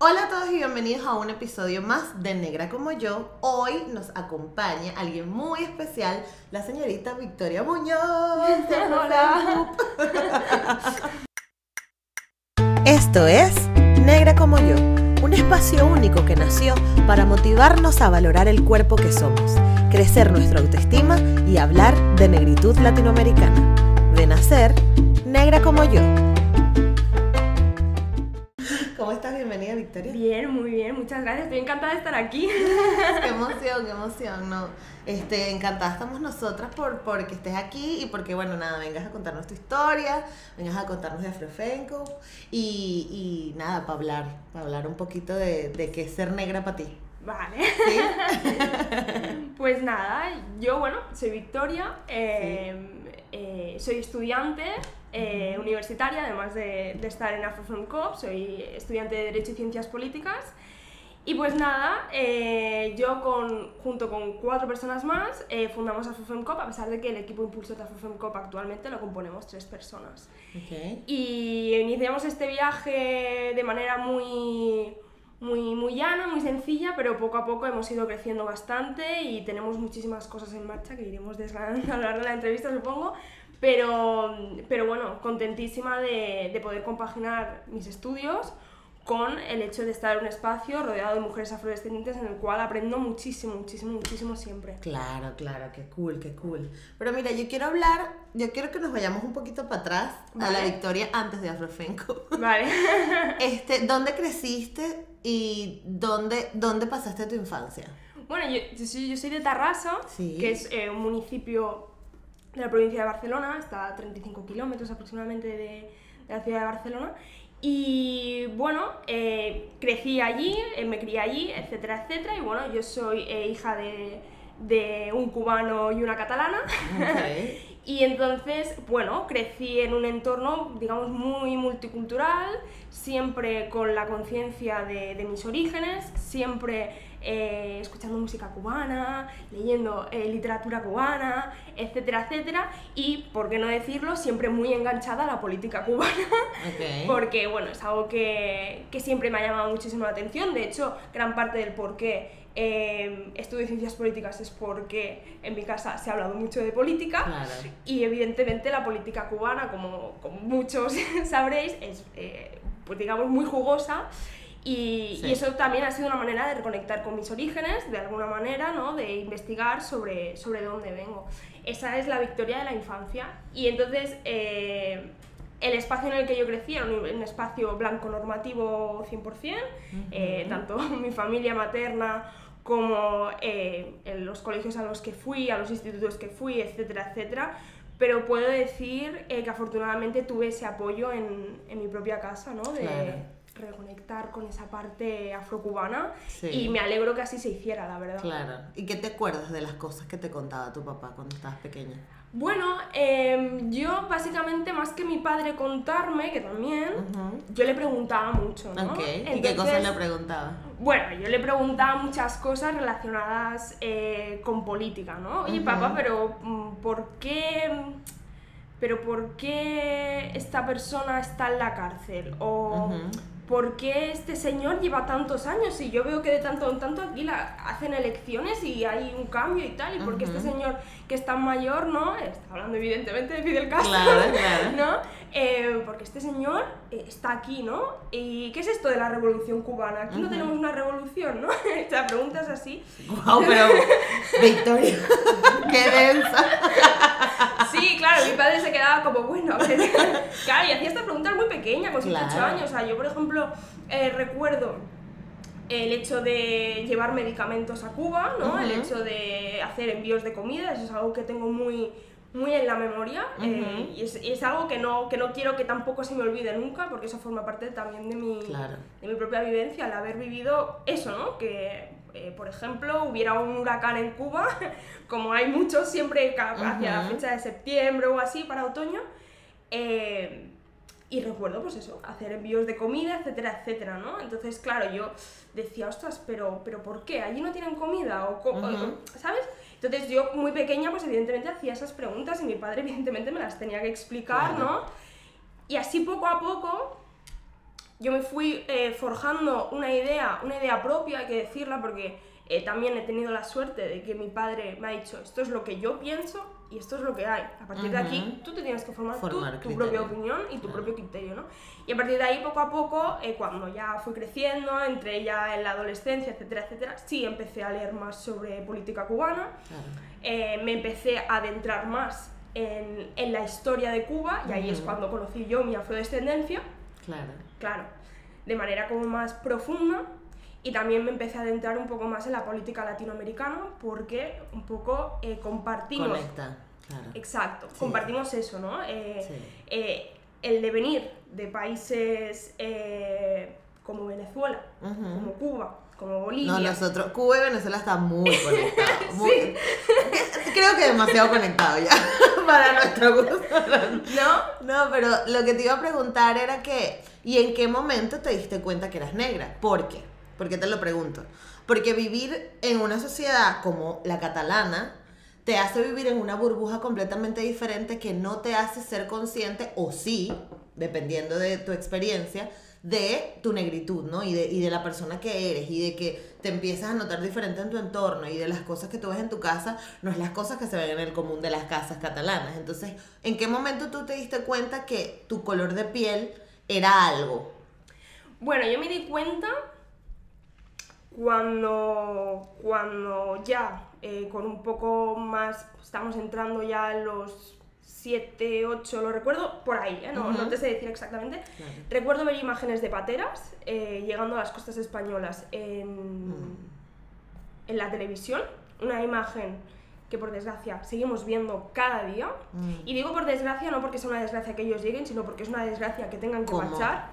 Hola a todos y bienvenidos a un episodio más de Negra como yo. Hoy nos acompaña alguien muy especial, la señorita Victoria Muñoz. Hola. Esto es Negra como yo, un espacio único que nació para motivarnos a valorar el cuerpo que somos, crecer nuestra autoestima y hablar de negritud latinoamericana. De nacer, negra como yo. Victoria. Bien, muy bien, muchas gracias. Estoy encantada de estar aquí. qué emoción, qué emoción, no. Este, encantada estamos nosotras por porque estés aquí y porque, bueno, nada, vengas a contarnos tu historia, vengas a contarnos de Afrofenco y, y nada, para hablar, para hablar un poquito de, de qué es ser negra para ti. Vale. pues nada, yo, bueno, soy Victoria, eh, eh, soy estudiante eh, universitaria, además de, estar en AfroFemCop, soy estudiante de Derecho y Ciencias Políticas. Y pues nada, yo con, junto con cuatro personas más fundamos AfroFemCop, a pesar de que el equipo impulsor de AfroFemCop actualmente lo componemos tres personas. Y iniciamos este viaje de manera muy muy, muy llana, muy sencilla, pero poco a poco hemos ido creciendo bastante y tenemos muchísimas cosas en marcha que iremos desgranando a lo largo de la entrevista, supongo. Pero, pero bueno, contentísima de, de poder compaginar mis estudios con el hecho de estar en un espacio rodeado de mujeres afrodescendientes en el cual aprendo muchísimo, muchísimo, muchísimo siempre. Claro, claro, qué cool, qué cool. Pero mira, yo quiero hablar, yo quiero que nos vayamos un poquito para atrás a la victoria antes de Afrofenco. Vale. este, ¿Dónde creciste y dónde, dónde pasaste tu infancia? Bueno, yo, yo, soy, yo soy de Tarrasa, que es eh, un municipio de la provincia de Barcelona, está a 35 kilómetros aproximadamente de, de la ciudad de Barcelona. Y bueno, eh, crecí allí, eh, me crié allí, etcétera, etcétera. Y bueno, yo soy eh, hija de, de, un cubano y una catalana. y entonces, bueno, crecí en un entorno, digamos, muy multicultural, siempre con la conciencia de, de mis orígenes, siempre eh, escuchando música cubana, leyendo eh, literatura cubana, etcétera, etcétera, y, por qué no decirlo, siempre muy enganchada a la política cubana, porque, bueno, es algo que, que, siempre me ha llamado muchísimo la atención, de hecho, gran parte del por qué eh, estudio ciencias políticas es porque en mi casa se ha hablado mucho de política, y evidentemente la política cubana, como, como muchos sabréis, es, pues digamos, muy jugosa, y, eso también ha sido una manera de reconectar con mis orígenes, de alguna manera, ¿no? de investigar sobre, sobre dónde vengo. Esa es la victoria de la infancia. Y entonces, eh, el espacio en el que yo crecí era un, espacio blanco normativo 100%, eh, tanto mi familia materna como eh, en los colegios a los que fui, a los institutos que fui, etcétera, etcétera. Pero puedo decir que afortunadamente tuve ese apoyo en, en mi propia casa, ¿no? De, reconectar con esa parte afrocubana y me alegro que así se hiciera, la verdad. Claro. ¿Y qué te acuerdas de las cosas que te contaba tu papá cuando estabas pequeña? Bueno, em, yo básicamente más que mi padre contarme, que también, yo le preguntaba mucho, ¿no? ¿Y qué cosas le preguntaba? Bueno, yo le preguntaba muchas cosas relacionadas eh, con política, ¿no? Oye, papá, pero mm, ¿por qué...? pero ¿por qué esta persona está en la cárcel? O ¿por qué este señor lleva tantos años? Y yo veo que de tanto en tanto aquí la, hacen elecciones y hay un cambio y tal, y por qué este señor que es tan mayor, ¿no? Está hablando evidentemente de Fidel Castro, ¿no? Eh, porque este señor eh, está aquí, ¿no? ¿Y qué es esto de la revolución cubana? Aquí no tenemos una revolución, ¿no? o sea, preguntas así. ¡Wow, pero Victoria, qué densa! Sí, claro, mi padre se quedaba como, bueno, a ver. Claro, y hacía estas preguntas muy pequeñas, con 18 años. O sea, yo, por ejemplo, eh, recuerdo el hecho de llevar medicamentos a Cuba, ¿no? El hecho de hacer envíos de comida, eso es algo que tengo muy, muy en la memoria eh, y, es, y, es, algo que no, que no quiero que tampoco se me olvide nunca porque eso forma parte también de mi, de mi propia vivencia, el haber vivido eso, ¿no? Que eh, por ejemplo, hubiera un huracán en Cuba, como hay muchos siempre hacia la fecha de septiembre o así para otoño. Eh, y recuerdo, pues eso, hacer envíos de comida, etcétera, etcétera, ¿no? Entonces, claro, yo decía, ostras, pero, pero ¿por qué? ¿Allí no tienen comida? O, ¿Sabes? Entonces yo, muy pequeña, pues evidentemente hacía esas preguntas y mi padre evidentemente me las tenía que explicar, ¿no? Y así poco a poco yo me fui eh, forjando una idea, una idea propia, hay que decirla, porque eh, también he tenido la suerte de que mi padre me ha dicho, esto es lo que yo pienso y esto es lo que hay. A partir de aquí, tú te tienes que formar, tu, propia opinión y tu propio criterio, ¿no? Y a partir de ahí, poco a poco, eh, cuando ya fui creciendo, entre ya en la adolescencia, etcétera, etcétera, sí empecé a leer más sobre política cubana, me empecé a adentrar más en, en, la historia de Cuba y ahí es cuando conocí yo mi afrodescendencia. Claro. Claro, de manera como más profunda y también me empecé a adentrar un poco más en la política latinoamericana porque un poco eh, compartimos... Conecta, claro. Exacto, compartimos eso, ¿no? Eh, eh, el devenir de países como Venezuela, como Cuba, como Bolivia. No, nosotros, Cuba y Venezuela están muy conectados. sí. Creo que demasiado conectados ya, para nuestro gusto. ¿No? No, pero lo que te iba a preguntar era que, ¿y en qué momento te diste cuenta que eras negra? ¿Por qué? ¿Por qué te lo pregunto? Porque vivir en una sociedad como la catalana te hace vivir en una burbuja completamente diferente que no te hace ser consciente, o sí, dependiendo de tu experiencia, de tu negritud, ¿no? Y de, y de la persona que eres, y de que te empiezas a notar diferente en tu entorno, y de las cosas que tú ves en tu casa, no es las cosas que se ven en el común de las casas catalanas. Entonces, ¿en qué momento tú te diste cuenta que tu color de piel era algo? Bueno, yo me di cuenta cuando, cuando ya eh, con un poco más, estamos entrando ya en los 7, 8, lo recuerdo por ahí, ¿eh? no, no, te sé decir exactamente. Recuerdo ver imágenes de pateras eh, llegando a las costas españolas en, mm. en la televisión, una imagen que por desgracia seguimos viendo cada día. Mm. Y digo por desgracia no porque sea una desgracia que ellos lleguen, sino porque es una desgracia que tengan que marchar.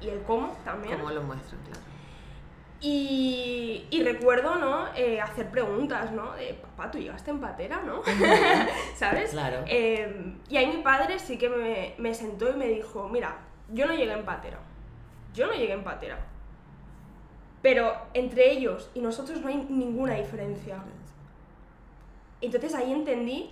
Y el cómo también. Cómo lo muestran, claro. Y, y, recuerdo, ¿no? Eh, hacer preguntas, ¿no? De, papá, tú llegaste en patera, ¿no? ¿Sabes? Claro. Eh, y ahí mi padre sí que me, me, sentó y me dijo, mira, yo no llegué en patera. Yo no llegué en patera. Pero entre ellos y nosotros no hay ninguna diferencia. Entonces ahí entendí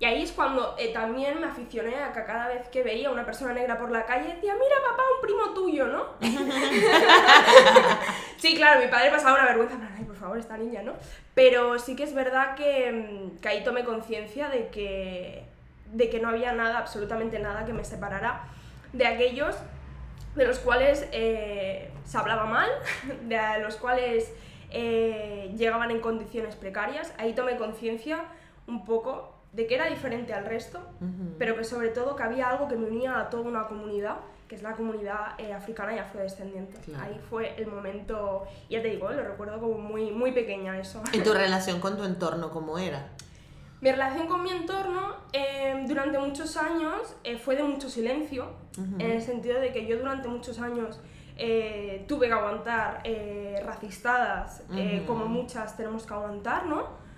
y ahí es cuando eh, también me aficioné a que cada vez que veía a una persona negra por la calle decía, mira papá, un primo tuyo, ¿no? sí, claro, mi padre pasaba una vergüenza, ay, por favor, esta niña, ¿no? Pero sí que es verdad que, mm, que ahí tomé conciencia de que, de que no había nada, absolutamente nada que me separara de aquellos de los cuales eh, se hablaba mal, de los cuales eh, llegaban en condiciones precarias. Ahí tomé conciencia un poco de que era diferente al resto, pero que sobre todo que había algo que me unía a toda una comunidad, que es la comunidad eh, africana y afrodescendiente. Ahí fue el momento, ya te digo, lo recuerdo como muy, muy pequeña eso. ¿Y tu relación con tu entorno cómo era? Mi relación con mi entorno eh, durante muchos años eh, fue de mucho silencio, en el sentido de que yo durante muchos años tuve que aguantar racistadas, como muchas tenemos que aguantar, ¿no?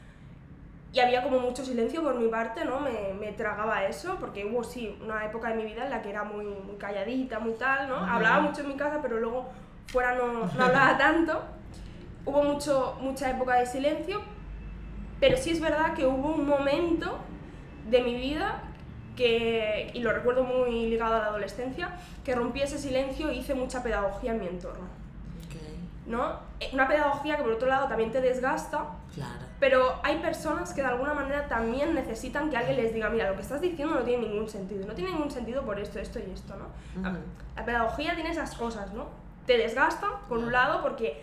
y había como mucho silencio por mi parte, ¿no? Me, me, tragaba eso, porque hubo sí una época de mi vida en la que era muy, muy calladita, muy tal, ¿no? Hablaba mucho en mi casa, pero luego fuera no, no hablaba tanto. Hubo mucho, mucha época de silencio, pero sí es verdad que hubo un momento de mi vida que, y lo recuerdo muy ligado a la adolescencia, que rompí ese silencio y hice mucha pedagogía en mi entorno. ¿no? Eh, una pedagogía que por otro lado también te desgasta, claro. pero hay personas que de alguna manera también necesitan que alguien les diga, mira, lo que estás diciendo no tiene ningún sentido, no tiene ningún sentido por esto, esto y esto, ¿no? la, pedagogía tiene esas cosas, ¿no? Te desgasta, por un lado, porque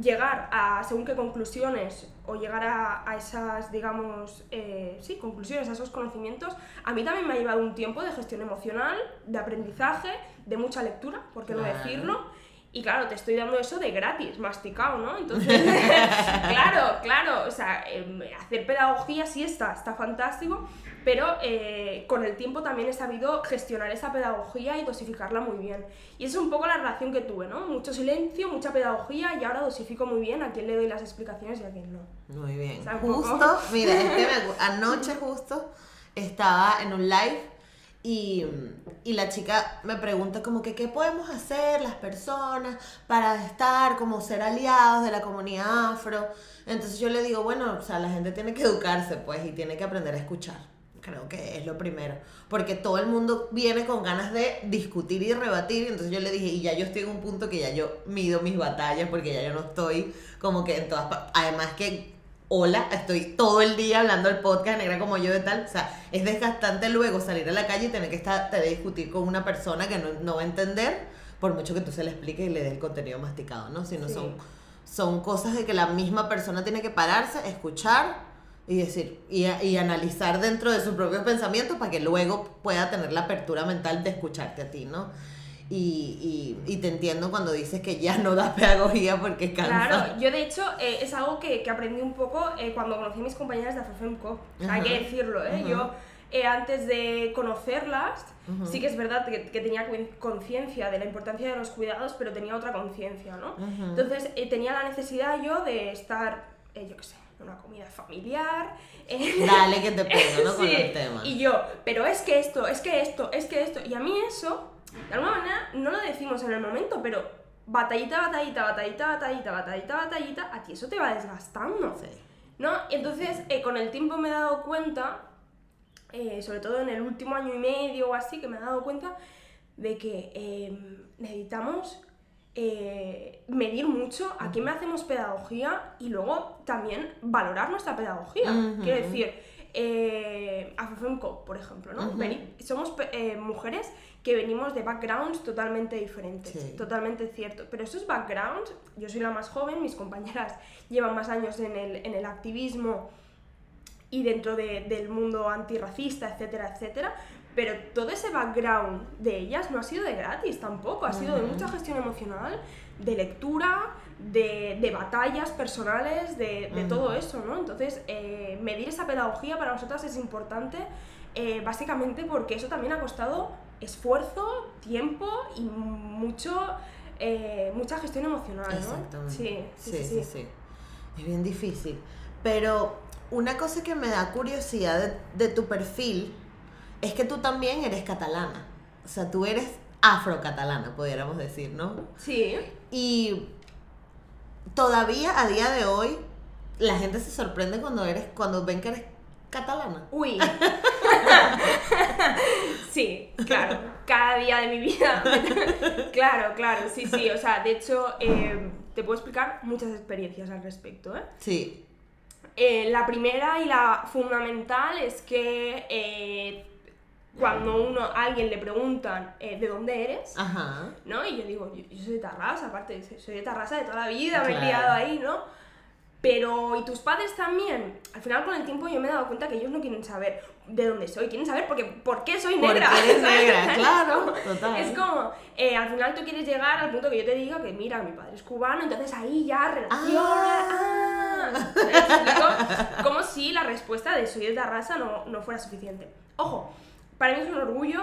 llegar a según qué conclusiones o llegar a, a esas, digamos, eh, sí, conclusiones, a esos conocimientos, a mí también me ha llevado un tiempo de gestión emocional, de aprendizaje, de mucha lectura, por qué no decirlo, y claro, te estoy dando eso de gratis, masticado, ¿no? Entonces, claro, claro, o sea, em, hacer pedagogía sí está, está fantástico, pero eh, con el tiempo también he sabido gestionar esa pedagogía y dosificarla muy bien. Y esa es un poco la relación que tuve, ¿no? Mucho silencio, mucha pedagogía y ahora dosifico muy bien a quién le doy las explicaciones y a quién no. Muy bien. justo, mira, anoche justo estaba en un live y, y, la chica me pregunta como que qué podemos hacer las personas para estar como ser aliados de la comunidad afro. Entonces yo le digo, bueno, o sea, la gente tiene que educarse pues y tiene que aprender a escuchar. Creo que es lo primero. Porque todo el mundo viene con ganas de discutir y rebatir. Entonces yo le dije, y ya yo estoy en un punto que ya yo mido mis batallas porque ya yo no estoy como que en todas. Además que, hola, estoy todo el día hablando del podcast negra como yo de tal. O sea, es desgastante luego salir a la calle y tener que estar, discutir con una persona que no, no va a entender, por mucho que tú se le explique y le dé el contenido masticado, ¿no? Sino son, son cosas de que la misma persona tiene que pararse, escuchar y decir y, y, analizar dentro de sus propios pensamientos para que luego pueda tener la apertura mental de escucharte a ti, ¿no? Y, y, y te entiendo cuando dices que ya no das pedagogía porque cansa. Claro, yo de hecho eh, es algo que, que, aprendí un poco eh, cuando conocí a mis compañeras de AFEFEMCO, hay que decirlo, ¿eh? Yo eh, antes de conocerlas, sí que es verdad que, que tenía conciencia de la importancia de los cuidados, pero tenía otra conciencia, ¿no? Entonces tenía la necesidad yo de estar, yo qué sé, una comida familiar. Eh, Dale que te pongo, ¿no? Con el tema. Y yo, pero es que esto, es que esto, es que esto. Y a mí eso, de alguna manera, no lo decimos en el momento, pero batallita, batallita, batallita, batallita, batallita, batallita, a ti eso te va desgastando. Sí. ¿No? Entonces, eh, con el tiempo me he dado cuenta, eh, sobre todo en el último año y medio o así, que me he dado cuenta de que necesitamos eh, medir mucho a quién me hacemos pedagogía y luego también valorar nuestra pedagogía. Quiero decir, eh, a por ejemplo, ¿no? somos eh, mujeres que venimos de backgrounds totalmente diferentes, totalmente cierto. Pero esos backgrounds, yo soy la más joven, mis compañeras llevan más años en el, en el activismo y dentro de, del mundo antirracista, etcétera, etcétera, pero todo ese background de ellas no ha sido de gratis tampoco, ha sido de mucha gestión emocional, de lectura, de, de batallas personales, de, de todo eso, ¿no? Entonces, eh, medir esa pedagogía para nosotras es importante, eh, básicamente porque eso también ha costado esfuerzo, tiempo y mucho, eh, mucha gestión emocional, ¿no? Exactamente. Sí sí sí, sí Es bien difícil. Pero una cosa que me da curiosidad de, de tu perfil es que tú también eres catalana. O sea, tú eres afrocatalana, pudiéramos decir, ¿no? Sí. Y todavía a día de hoy la gente se sorprende cuando eres cuando ven que eres catalana. Uy. sí, claro. Cada día de mi vida. claro, claro, sí, sí. O sea, de hecho, eh, te puedo explicar muchas experiencias al respecto, ¿eh? Sí. Eh, la primera y la fundamental es que eh, cuando uno, a alguien le preguntan eh, de dónde eres, ¿no? Y yo digo, yo, soy de Tarrasa, aparte, soy de Tarrasa de toda la vida, me he criado ahí, ¿no? Pero, ¿y tus padres también? Al final, con el tiempo, yo me he dado cuenta que ellos no quieren saber de dónde soy, quieren saber porque, por qué soy negra. Porque eres negra, claro, total. Es como, eh, al final tú quieres llegar al punto que yo te diga que, mira, mi padre es cubano, entonces ahí ya relaciona. Ah. ah. como si la respuesta de soy de Tarrasa no, no fuera suficiente. Ojo, para mí es un orgullo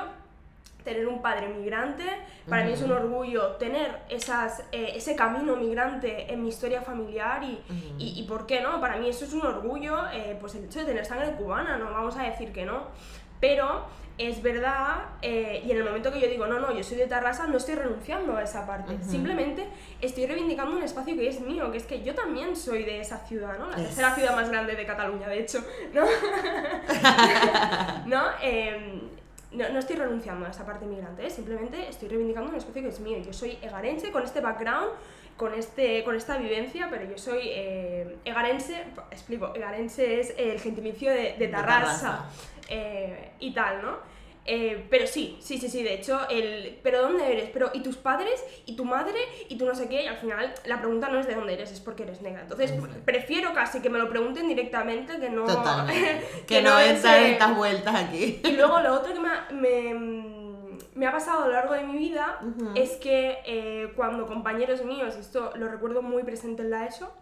tener un padre migrante, para mí es un orgullo tener esas, eh, ese camino migrante en mi historia familiar y, y, ¿por qué no? Para mí eso es un orgullo, eh, pues el hecho de tener sangre cubana, no vamos a decir que no, pero es verdad, eh, y en el momento que yo digo, no, no, yo soy de Tarrasa, no estoy renunciando a esa parte. Simplemente estoy reivindicando un espacio que es mío, que es que yo también soy de esa ciudad, ¿no? La tercera ciudad más grande de Cataluña, de hecho, ¿no? Em, ¿no? no, estoy renunciando a esa parte migrante, ¿eh? simplemente estoy reivindicando un espacio que es mío. Yo soy egarense con este background, con, este, con esta vivencia, pero yo soy eh, egarense, explico, egarense es el gentilicio de, Tarrasa, eh, y tal, ¿no? Eh, pero sí, sí, sí, sí, de hecho, el ¿pero dónde eres? Pero ¿y tus padres? ¿Y tu madre? ¿Y tú no sé qué? Y al final la pregunta no es de dónde eres, es porque eres negra. Entonces, prefiero casi que me lo pregunten directamente que no... que, no, entrar en estas vueltas aquí. Y luego lo otro que me, me, ha pasado a lo largo de mi vida es que eh, cuando compañeros míos, esto lo recuerdo muy presente en la ESO,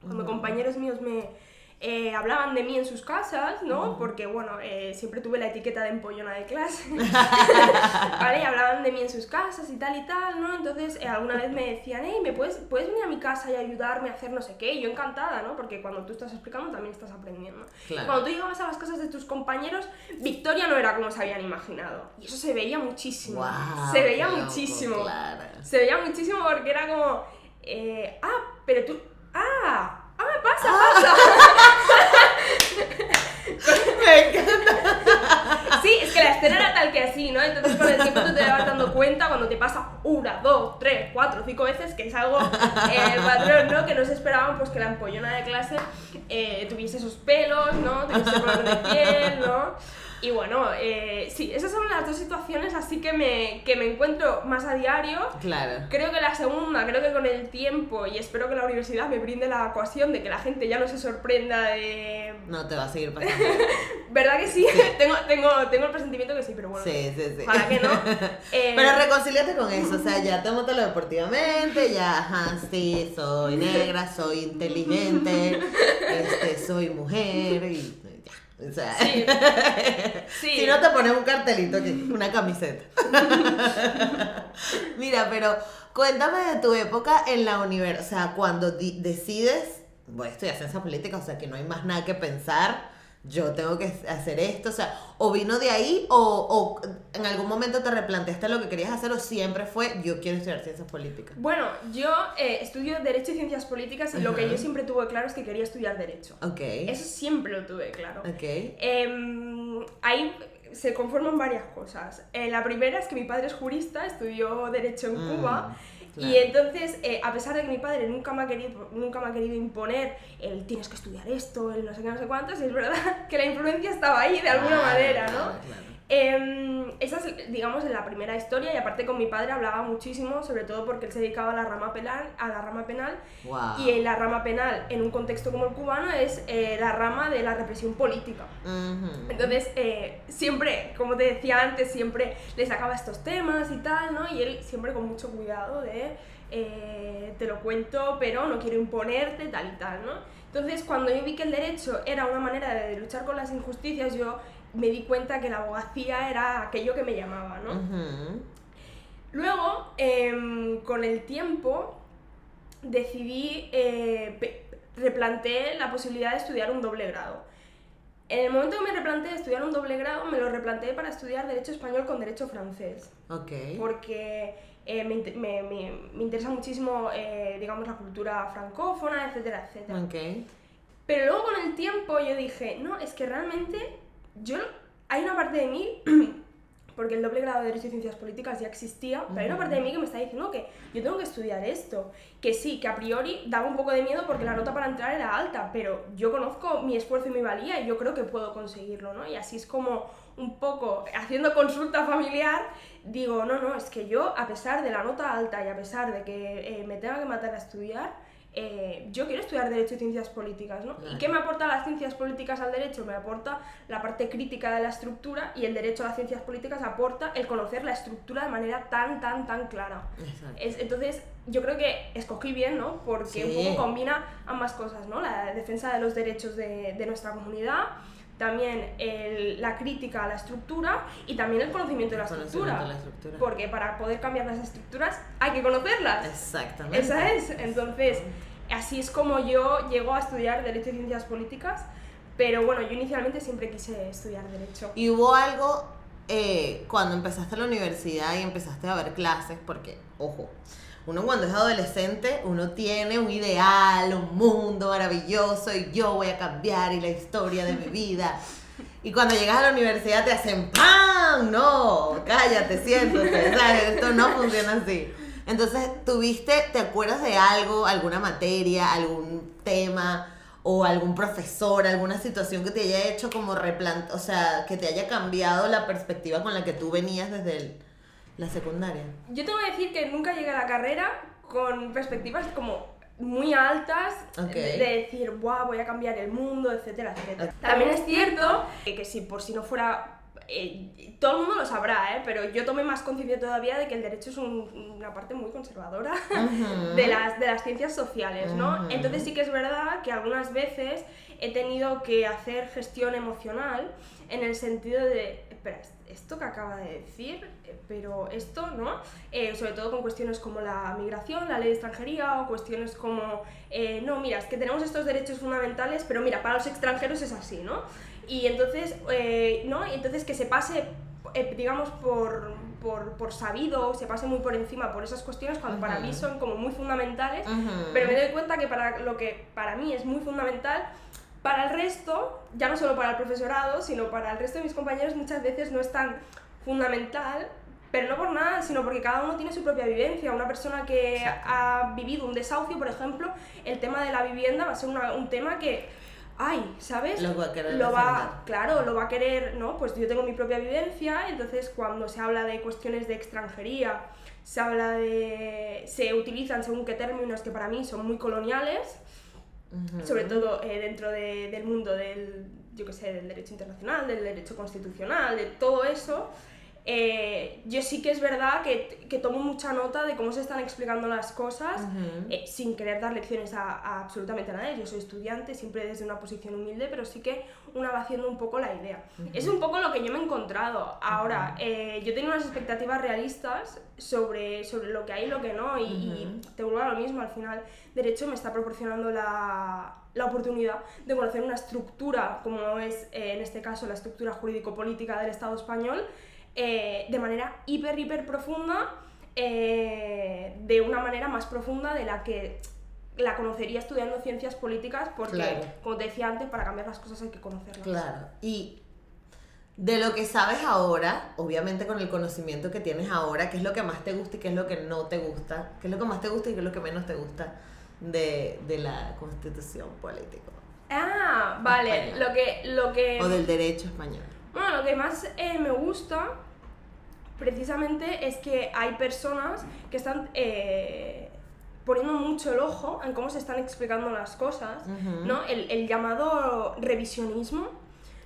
cuando compañeros míos me eh, hablaban de mí en sus casas, ¿no? Porque, bueno, eh, siempre tuve la etiqueta de empollona de clase, ¿vale? Y hablaban de mí en sus casas y tal y tal, ¿no? Entonces, eh, alguna vez me decían, hey, ¿me puedes, puedes venir a mi casa y ayudarme a hacer no sé qué? Y yo encantada, ¿no? Porque cuando tú estás explicando también estás aprendiendo. Cuando tú llegabas a las casas de tus compañeros, Victoria no era como se habían imaginado. Y eso se veía muchísimo. se veía muchísimo. Se veía muchísimo porque era como, ah, pero tú, ah, ah, pasa, ah. pasa. Me encanta. escena era tal que así, ¿no? Entonces con el tiempo tú te vas dando cuenta cuando te pasa una, dos, tres, cuatro, cinco veces que es algo eh, patrón, ¿no? Que no se esperaban pues que la empollona de clase eh, tuviese esos pelos, ¿no? Tuviese color de piel, ¿no? Y bueno, eh, sí, esas son las dos situaciones así que me, que me encuentro más a diario. Claro. Creo que la segunda, creo que con el tiempo, y espero que la universidad me brinde la ecuación de que la gente ya no se sorprenda de... No, te va a seguir pasando. ¿Verdad que sí? tengo, tengo, tengo el presentimiento que sí, pero bueno. Sí, sí, sí. Para que no. Eh, pero reconciliate con eso, o sea, ya tómatelo deportivamente, ya, ajá, sí, soy negra, soy inteligente, este, soy mujer y o sea, sí. si no te pones un cartelito aquí, una camiseta. Mira, pero cuéntame de tu época en la universidad, o sea, cuando decides, voy a estudiar ciencia política, o sea, que no hay más nada que pensar yo tengo que hacer esto, o sea, o vino de ahí o, o, en algún momento te replanteaste lo que querías hacer o siempre fue yo quiero estudiar ciencias políticas. Bueno, yo eh, estudio Derecho y Ciencias Políticas y lo que yo siempre tuve claro es que quería estudiar Derecho. Ok. Eso siempre lo tuve claro. Ok. Em, ahí se conforman varias cosas. Eh, la primera es que mi padre es jurista, estudió Derecho en mm. Cuba y entonces, eh, a pesar de que mi padre nunca me, ha querido, nunca me ha querido imponer el tienes que estudiar esto, el no sé qué, no sé cuántos, es verdad que la influencia estaba ahí de alguna manera, ¿no? Eh, esa es, digamos, la primera historia y aparte con mi padre hablaba muchísimo, sobre todo porque él se dedicaba a la rama penal, a la rama penal y en la rama penal, en un contexto como el cubano, es eh, la rama de la represión política. Entonces, eh, siempre, como te decía antes, siempre le sacaba estos temas y tal, ¿no? Y él siempre con mucho cuidado de, eh, te lo cuento, pero no quiero imponerte, tal y tal, ¿no? Entonces, cuando yo vi que el derecho era una manera de luchar con las injusticias, yo me di cuenta que la abogacía era aquello que me llamaba, ¿no? Luego, em, con el tiempo, decidí, eh, replanteé la posibilidad de estudiar un doble grado. En el momento que me replanteé estudiar un doble grado, me lo replanteé para estudiar Derecho Español con Derecho Francés. Ok. Porque eh, me, me, me, interesa muchísimo, eh, digamos, la cultura francófona, etcétera, etcétera. Ok. Pero luego con el tiempo yo dije, no, es que realmente yo, hay una parte de mí, porque el doble grado de Derecho y Ciencias Políticas ya existía, pero hay una parte de mí que me está diciendo que yo tengo que estudiar esto. Que sí, que a priori daba un poco de miedo porque la nota para entrar era alta, pero yo conozco mi esfuerzo y mi valía y yo creo que puedo conseguirlo, ¿no? Y así es como un poco haciendo consulta familiar, digo, no, no, es que yo, a pesar de la nota alta y a pesar de que eh, me tenga que matar a estudiar, eh, yo quiero estudiar Derecho y Ciencias Políticas, ¿no? ¿Y qué me aporta las ciencias políticas al derecho? Me aporta la parte crítica de la estructura y el derecho a las ciencias políticas aporta el conocer la estructura de manera tan, tan, tan clara. Es, entonces, yo creo que escogí bien, ¿no? Porque un poco combina ambas cosas, ¿no? La defensa de los derechos de, de nuestra comunidad también el, la crítica a la estructura y también el conocimiento de la, estructura, de la estructura. Porque para poder cambiar las estructuras hay que conocerlas. Exactamente. Esa es. Entonces, así es como yo llego a estudiar Derecho y Ciencias Políticas, pero bueno, yo inicialmente siempre quise estudiar Derecho. ¿Y hubo algo eh, cuando empezaste la universidad y empezaste a ver clases? Porque, ojo, uno cuando es adolescente, uno tiene un ideal, un mundo maravilloso y yo voy a cambiar y la historia de mi vida. Y cuando llegas a la universidad te hacen ¡pam! No, cállate, siéntate. ¿sabes? Esto no funciona así. Entonces, ¿tuviste, te acuerdas de algo, alguna materia, algún tema o algún profesor, alguna situación que te haya hecho como replant, o sea, que te haya cambiado la perspectiva con la que tú venías desde la secundaria? Yo tengo que decir que nunca llegué a la carrera con perspectivas como muy altas de, decir, wow, voy a cambiar el mundo, etcétera, etcétera. También es cierto que, que si por si no fuera eh, todo el mundo lo sabrá, ¿eh? pero yo tomé más conciencia todavía de que el derecho es una parte muy conservadora de, las, de las ciencias sociales, ¿no? Entonces sí que es verdad que algunas veces he tenido que hacer gestión emocional en el sentido de, espera, esto que acaba de decir, eh, pero esto, ¿no? Eh, sobre todo con cuestiones como la migración, la ley de extranjería o cuestiones como, no, mira, es que tenemos estos derechos fundamentales, pero mira, para los extranjeros es así, ¿no? Y entonces, eh, ¿no? entonces que se pase, eh, digamos, por, por, por, sabido, se pase muy por encima por esas cuestiones, cuando para mí son como muy fundamentales, pero me doy cuenta que para lo que para mí es muy fundamental, para el resto, ya no solo para el profesorado, sino para el resto de mis compañeros muchas veces no es tan fundamental, pero no por nada, sino porque cada uno tiene su propia vivencia. Una persona que ha vivido un desahucio, por ejemplo, el tema de la vivienda va a ser un tema que ay, ¿sabes? Lo va a querer lo va, Claro, lo va a querer, ¿no? Pues yo tengo mi propia vivencia, entonces cuando se habla de cuestiones de extranjería, se habla de... se utilizan según qué términos que para mí son muy coloniales, sobre todo eh, dentro del mundo del, yo qué sé, del derecho internacional, del derecho constitucional, de todo eso, eh, yo sí que es verdad que, que, tomo mucha nota de cómo se están explicando las cosas eh, sin querer dar lecciones a, absolutamente nadie. Yo soy estudiante, siempre desde una posición humilde, pero sí que una va haciendo un poco la idea. Es un poco lo que yo me he encontrado. Ahora, eh, yo tengo unas expectativas realistas sobre, sobre lo que hay y lo que no, y, te vuelvo a lo mismo. Al final, Derecho me está proporcionando la, la oportunidad de conocer una estructura, como es en este caso la estructura jurídico-política del Estado español, eh, de manera hiper, hiper profunda, eh, de una manera más profunda de la que la conocería estudiando ciencias políticas, porque, como te decía antes, para cambiar las cosas hay que conocerlas. Claro, y de lo que sabes ahora, obviamente con el conocimiento que tienes ahora, qué es lo que más te gusta y qué es lo que no te gusta, qué es lo que más te gusta y qué es lo que menos te gusta de, la constitución política. Ah, vale, lo que, lo que... O del derecho español. Bueno, lo que más eh, me gusta precisamente es que hay personas que están eh, poniendo mucho el ojo en cómo se están explicando las cosas, ¿no? El, el, llamado revisionismo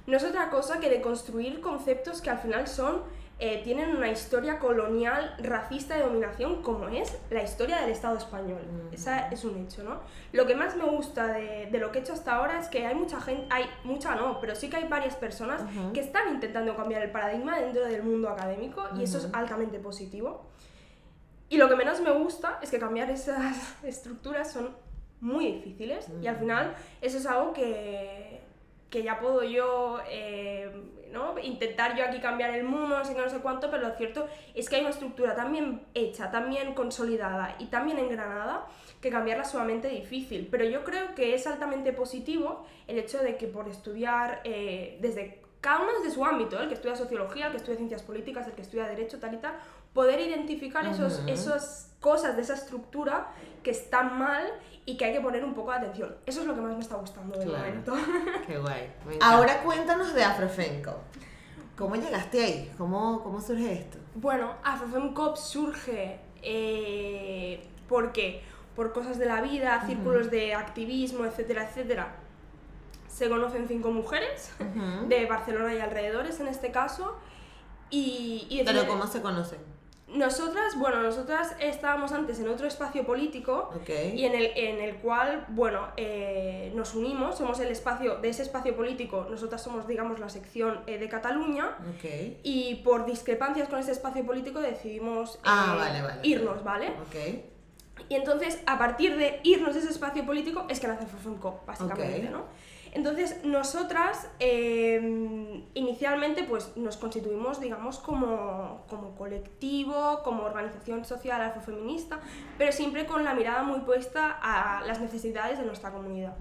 no es otra cosa que de construir conceptos que al final son eh, tienen una historia colonial, racista de dominación, como es la historia del Estado español. Esa es un hecho, ¿no? Lo que más me gusta de, de, lo que he hecho hasta ahora es que hay mucha gente, hay mucha no, pero sí que hay varias personas que están intentando cambiar el paradigma dentro del mundo académico y eso es altamente positivo. Y lo que menos me gusta es que cambiar esas estructuras son muy difíciles y al final eso es algo que, que ya puedo yo eh, ¿no? intentar yo aquí cambiar el mundo, no sé qué, no sé cuánto, pero lo cierto es que hay una estructura tan bien hecha, tan bien consolidada y tan bien engranada que cambiarla es sumamente difícil. Pero yo creo que es altamente positivo el hecho de que por estudiar eh, desde cada uno desde su ámbito, el que estudia sociología, el que estudia ciencias políticas, el que estudia derecho, tal y tal, poder identificar esos, esas cosas de esa estructura que están mal y que hay que poner un poco de atención. Eso es lo que más me está gustando de momento. Qué guay. Ahora cuéntanos de Afrofemco. ¿Cómo llegaste ahí? ¿Cómo, cómo surge esto? Bueno, Afrofemco surge eh, porque por cosas de la vida, círculos de activismo, etcétera, etcétera. Se conocen cinco mujeres de Barcelona y alrededores en este caso. Y, y ¿Pero cómo se conocen? Nosotras, bueno, nosotras estábamos antes en otro espacio político y en el, en el cual, bueno, eh, nos unimos, somos el espacio, de ese espacio político, nosotras somos, digamos, la sección eh, de Cataluña y por discrepancias con ese espacio político decidimos ah, eh, irnos, ¿vale? Y entonces, a partir de irnos de ese espacio político, es que nace Fofonco, básicamente, ¿no? Entonces, nosotras em, inicialmente pues, nos constituimos, digamos, como, colectivo, como organización social afrofeminista, pero siempre con la mirada muy puesta a las necesidades de nuestra comunidad.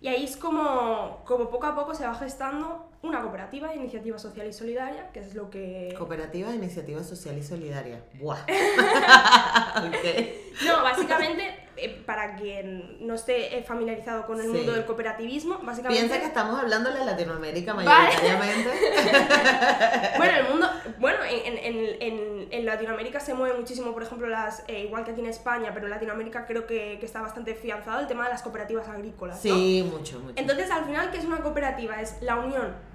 Y ahí es como, como poco a poco se va gestando una cooperativa de iniciativa social y solidaria, que es lo que... Cooperativa de iniciativa social y solidaria. ¡Buah! No, básicamente, eh, para quien no esté eh, familiarizado con el mundo del cooperativismo, básicamente... Piensa que estamos hablando de Latinoamérica mayoritariamente. bueno, el mundo... Bueno, en, en, en, Latinoamérica se mueve muchísimo, por ejemplo, las eh, igual que aquí en España, pero en Latinoamérica creo que, que, está bastante fianzado el tema de las cooperativas agrícolas. Sí, mucho, mucho. Entonces, al final, ¿qué es una cooperativa? Es la unión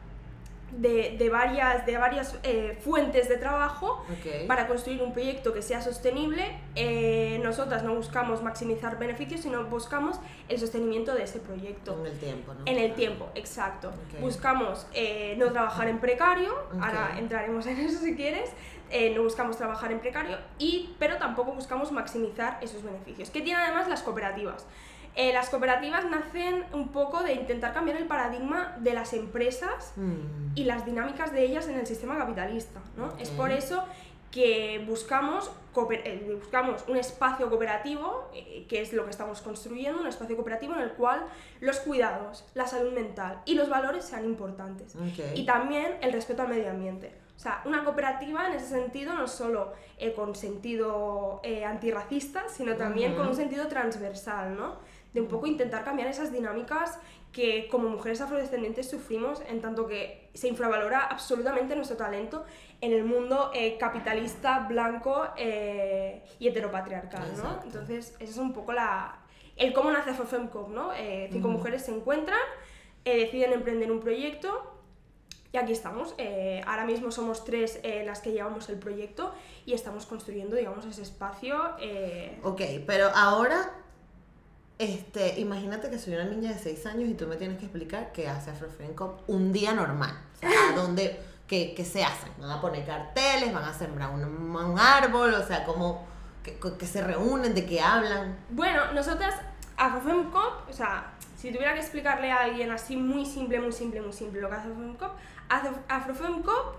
de, de, varias, de varias eh, fuentes de trabajo para construir un proyecto que sea sostenible. Eh, nosotras no buscamos maximizar beneficios, sino buscamos el sostenimiento de ese proyecto. En el tiempo, ¿no? En el tiempo, exacto. Buscamos eh, no trabajar en precario, ahora entraremos en eso si quieres. no buscamos trabajar en precario, y, pero tampoco buscamos maximizar esos beneficios. ¿Qué tienen además las cooperativas? Eh, las cooperativas nacen un poco de intentar cambiar el paradigma de las empresas mm. y las dinámicas de ellas en el sistema capitalista. ¿no? Es por eso que buscamos, eh, buscamos un espacio cooperativo, eh, que es lo que estamos construyendo, un espacio cooperativo en el cual los cuidados, la salud mental y los valores sean importantes. Y también el respeto al medio ambiente. O sea, una cooperativa en ese sentido no solo eh, con sentido antirracista, sino también con un sentido transversal, ¿no? De un poco intentar cambiar esas dinámicas que como mujeres afrodescendientes sufrimos en tanto que se infravalora absolutamente nuestro talento en el mundo eh, capitalista, blanco eh, y heteropatriarcal, ¿no? Entonces, esa es un poco la, el cómo nace FOFEMCOP, ¿no? Eh, cinco mujeres se encuentran, deciden emprender un proyecto y aquí estamos. ahora mismo somos tres las que llevamos el proyecto y estamos construyendo, digamos, ese espacio. Ok, pero ahora este, imagínate que soy una niña de 6 años y tú me tienes que explicar qué hace Afrofencop un día normal. O sea, a dónde, qué, qué, se hacen. Van a poner carteles, van a sembrar un, un árbol, o sea, cómo, que, que, se reúnen, de qué hablan. Bueno, nosotras, Afrofencop, o sea, si tuviera que explicarle a alguien así muy simple, muy simple, muy simple lo que hace Afrofemcop, Afrofemcop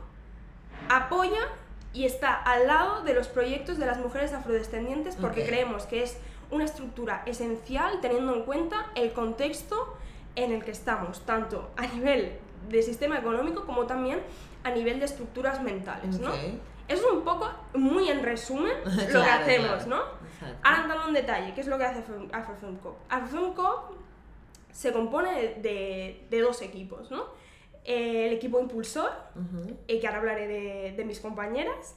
apoya y está al lado de los proyectos de las mujeres afrodescendientes porque creemos que es una estructura esencial teniendo en cuenta el contexto en el que estamos, tanto a nivel de sistema económico como también a nivel de estructuras mentales, ¿no? Eso es un poco, muy en resumen, lo que hacemos, ¿no? Ahora entrando en detalle, ¿qué es lo que hace AfroFemCop? AfroFemCop se compone de, de, dos equipos, ¿no? El equipo impulsor, y que ahora hablaré de, de mis compañeras,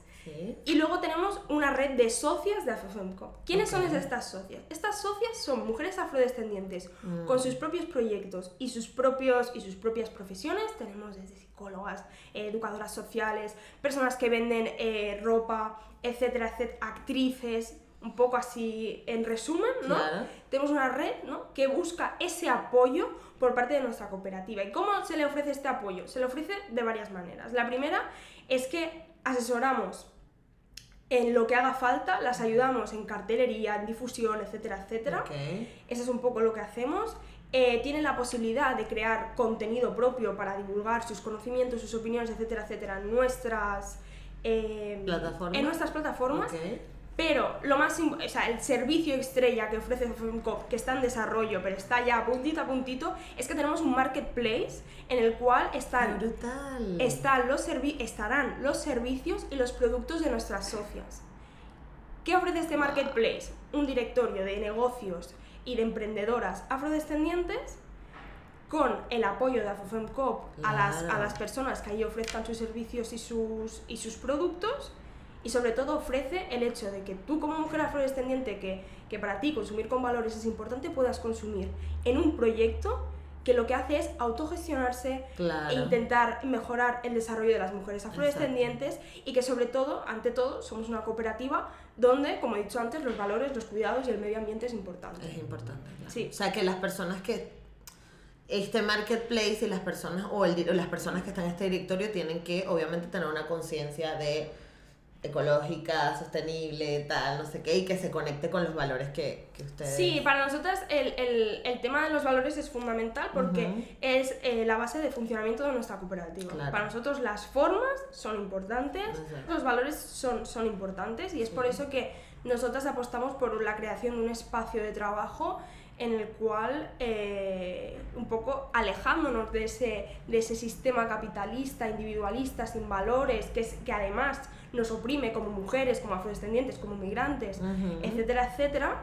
y luego tenemos una red de socias de AfroFemCo. ¿Quiénes son estas socias? Estas socias son mujeres afrodescendientes mm. con sus propios proyectos y sus, propios, y sus propias profesiones. Tenemos desde psicólogas, educadoras sociales, personas que venden eh, ropa, etcétera, etcétera, actrices, un poco así en resumen, ¿no? Tenemos una red ¿no? que busca ese apoyo por parte de nuestra cooperativa. ¿Y cómo se le ofrece este apoyo? Se le ofrece de varias maneras. La primera es que asesoramos en lo que haga falta, las ayudamos en cartelería, en difusión, etcétera, etcétera. Eso es un poco lo que hacemos. Eh, tienen la posibilidad de crear contenido propio para divulgar sus conocimientos, sus opiniones, etcétera, etcétera, en nuestras, eh, en nuestras plataformas. Pero lo más o sea, el servicio estrella que ofrece FEMCOP, que está en desarrollo, pero está ya puntito a puntito, es que tenemos un marketplace en el cual están, están los estarán los servicios y los productos de nuestras socias. ¿Qué ofrece este marketplace? Un directorio de negocios y de emprendedoras afrodescendientes con el apoyo de AFOFEMCOP a, las, a las personas que ahí ofrezcan sus servicios y sus, y sus productos y sobre todo ofrece el hecho de que tú como mujer afrodescendiente que, que para ti consumir con valores es importante puedas consumir en un proyecto que lo que hace es autogestionarse e intentar mejorar el desarrollo de las mujeres afrodescendientes y que sobre todo, ante todo, somos una cooperativa donde, como he dicho antes, los valores, los cuidados y el medio ambiente es importante. Es importante. Sí. O sea, que las personas que este marketplace y las personas o el, las personas que están en este directorio tienen que obviamente tener una conciencia de ecológica, sostenible, tal, no sé qué, y que se conecte con los valores que, que ustedes... Sí, para nosotras el, el, el, tema de los valores es fundamental porque es eh, la base de funcionamiento de nuestra cooperativa. Para nosotros las formas son importantes, los valores son, son importantes y es por eso que nosotras apostamos por la creación de un espacio de trabajo en el cual, eh, un poco alejándonos de ese, de ese sistema capitalista, individualista, sin valores, que, es, que además nos oprime como mujeres, como afrodescendientes, como migrantes, etcétera, etcétera,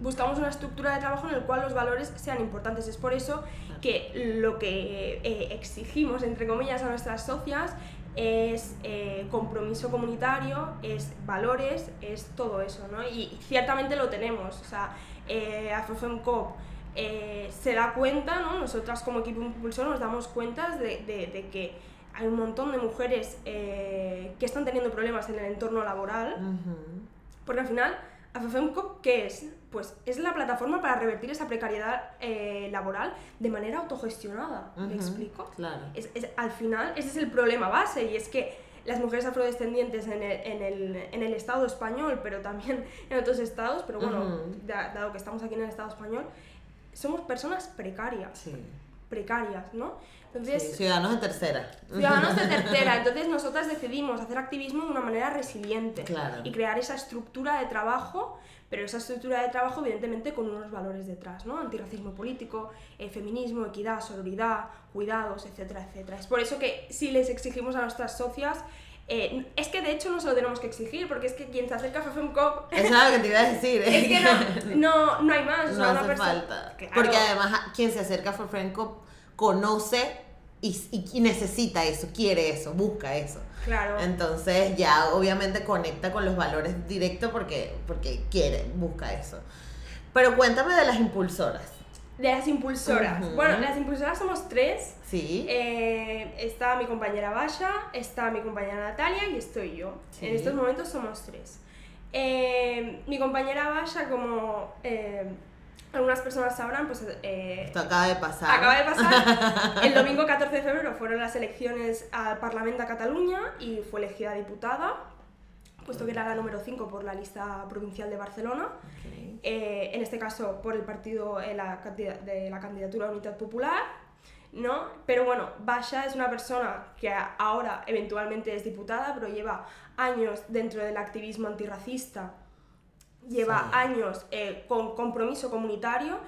buscamos una estructura de trabajo en el cual los valores sean importantes. Es por eso que lo que eh, exigimos, entre comillas, a nuestras socias es eh, compromiso comunitario, es valores, es todo eso, ¿no? Y ciertamente lo tenemos. O sea, eh, Afrofemcop eh, se da cuenta, ¿no? nosotras como equipo impulsor nos damos cuenta de, de, que hay un montón de mujeres eh, que están teniendo problemas en el entorno laboral, porque al final, Afrofemcop, ¿qué es? Pues es la plataforma para revertir esa precariedad eh, laboral de manera autogestionada, ¿me explico? Claro. Es, al final, ese es el problema base, y es que las mujeres afrodescendientes en el, en el, en el Estado español, pero también en otros estados, pero bueno, dado que estamos aquí en el Estado español, somos personas precarias. Sí. precarias, ¿no? Entonces, ciudadanos de tercera. Ciudadanos de tercera. Entonces nosotras decidimos hacer activismo de una manera resiliente y crear esa estructura de trabajo, pero esa estructura de trabajo evidentemente con unos valores detrás, ¿no? Antirracismo político, eh, feminismo, equidad, sororidad, cuidados, etcétera, etcétera. Es por eso que si les exigimos a nuestras socias eh, es que de hecho no se lo tenemos que exigir, porque es que quien se acerca a FEFEMCOP... Es algo que te iba a decir. es que no, no, hay más. No hace falta. Porque además quien se acerca a FEFEMCOP conoce y, y, necesita eso, quiere eso, busca eso. Claro. Entonces ya obviamente conecta con los valores directos porque, porque quiere, busca eso. Pero cuéntame de las impulsoras. De las impulsoras. Bueno, las impulsoras somos tres. Sí. Eh, está mi compañera Basha, está mi compañera Natalia y estoy yo. En estos momentos somos tres. Eh, mi compañera Basha, como eh, algunas personas sabrán, pues... Esto acaba de pasar. Acaba de pasar. El domingo 14 de febrero fueron las elecciones al Parlamento de Cataluña y fue elegida diputada puesto que era la número 5 por la lista provincial de Barcelona, eh, en este caso por el partido de la, de la candidatura Unidad Popular, ¿no? Pero bueno, Basha es una persona que ahora eventualmente es diputada, pero lleva años dentro del activismo antirracista, lleva años eh, con compromiso comunitario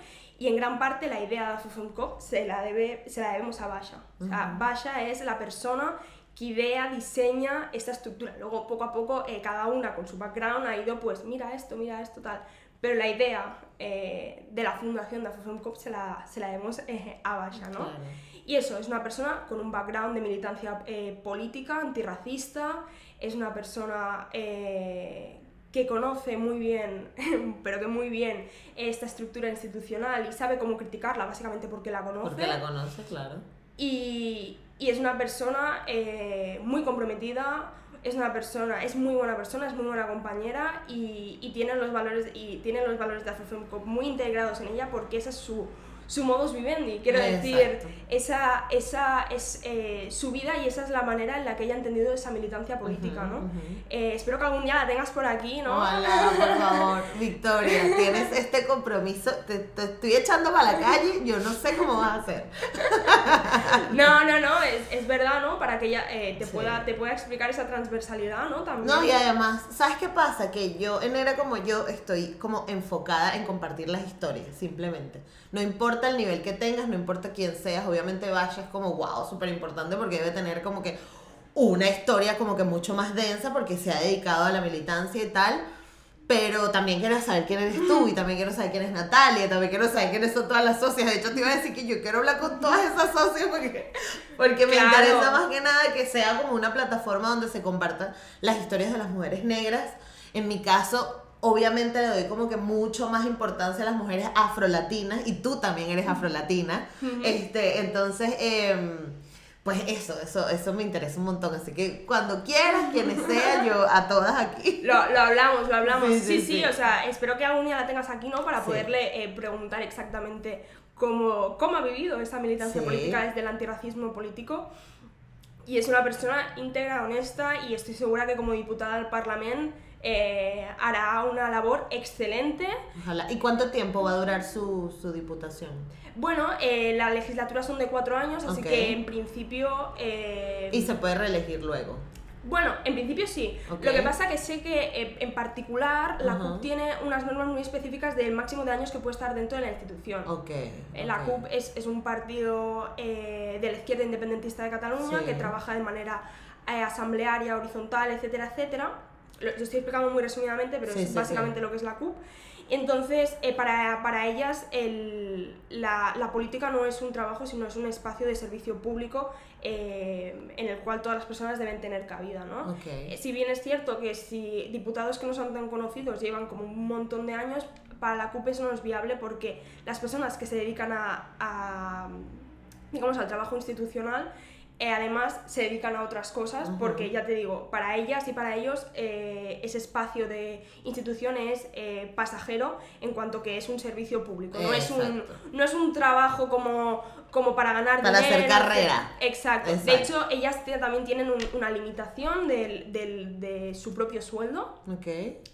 y en gran parte la idea de FUFUNCOP se la, debe, se la debemos a Basha. O sea, Basha es la persona que idea, diseña esta estructura. Luego, poco a poco, eh, cada una con su background ha ido, pues, mira esto, mira esto, tal. Pero la idea eh, de la fundación de Cop se la, se la demos eh, a Basha, ¿no? Y eso, es una persona con un background de militancia política, antirracista, es una persona que conoce muy bien, pero que muy bien, esta estructura institucional y sabe cómo criticarla, básicamente porque la conoce. Porque la conoce, claro. Y, y es una persona eh, muy comprometida, es una persona, es muy buena persona, es muy buena compañera y, y tiene los valores y tiene los valores de Afrofemco muy integrados en ella porque esa es su su modus vivendi, quiero decir, esa, esa es eh, su vida y esa es la manera en la que ella ha entendido esa militancia política, ¿no? Eh, espero que algún día la tengas por aquí, ¿no? Hola, por favor, Victoria, tienes este compromiso, te, estoy echando para la calle, yo no sé cómo vas a hacer. no, no, no, verdad, ¿no? Para que ella eh, te, pueda, te pueda explicar esa transversalidad, ¿no? También. No, y además, ¿sabes qué pasa? Que yo, en Era como yo, estoy como enfocada en compartir las historias, simplemente. No importa el nivel que tengas, no importa quién seas, obviamente es como, wow, súper importante porque debe tener como que una historia como que mucho más densa porque se ha dedicado a la militancia y tal. Pero también quiero saber quién eres tú y también quiero saber quién es Natalia, también quiero saber quiénes son todas las socias. De hecho, te iba a decir que yo quiero hablar con todas esas socias porque, porque me interesa más que nada que sea como una plataforma donde se compartan las historias de las mujeres negras. En mi caso, obviamente le doy como que mucho más importancia a las mujeres afrolatinas y tú también eres afrolatina. este, entonces, em, pues eso, eso, eso me interesa un montón. Así que cuando quieras, quienes sean, yo a todas aquí. Lo, hablamos, lo hablamos. Sí sí, o sea, espero que algún día la tengas aquí, ¿no? Para poderle eh, preguntar exactamente cómo, cómo ha vivido esa militancia política desde el antirracismo político. Y es una persona íntegra, honesta y estoy segura que como diputada del Parlamento eh, hará una labor excelente. ¿Y cuánto tiempo va a durar su, su diputación? Bueno, eh, la legislatura son de cuatro años, así que en principio... Eh, ¿Y se puede reelegir luego? Bueno, en principio sí. Lo que pasa que sé que en particular la CUP tiene unas normas muy específicas del máximo de años que puede estar dentro de la institución. Okay, La CUP es, es, un partido de la izquierda independentista de Cataluña que trabaja de manera asamblearia, horizontal, etcétera, etcétera lo, estoy explicando muy resumidamente, pero es básicamente lo que es la CUP. Entonces, eh, para, para, ellas el, la, la, política no es un trabajo, sino es un espacio de servicio público eh, en el cual todas las personas deben tener cabida. ¿no? Eh, si bien es cierto que si diputados que no son tan conocidos llevan como un montón de años, para la CUP eso no es viable porque las personas que se dedican a, a digamos, al trabajo institucional eh, además se dedican a otras cosas porque ya te digo, para ellas y para ellos eh, ese espacio de institución es eh, pasajero en cuanto que es un servicio público, no es un, no es un trabajo como, como para ganar para hacer carrera. Exacto. De hecho, ellas también tienen una limitación del, del, de su propio sueldo. Ok.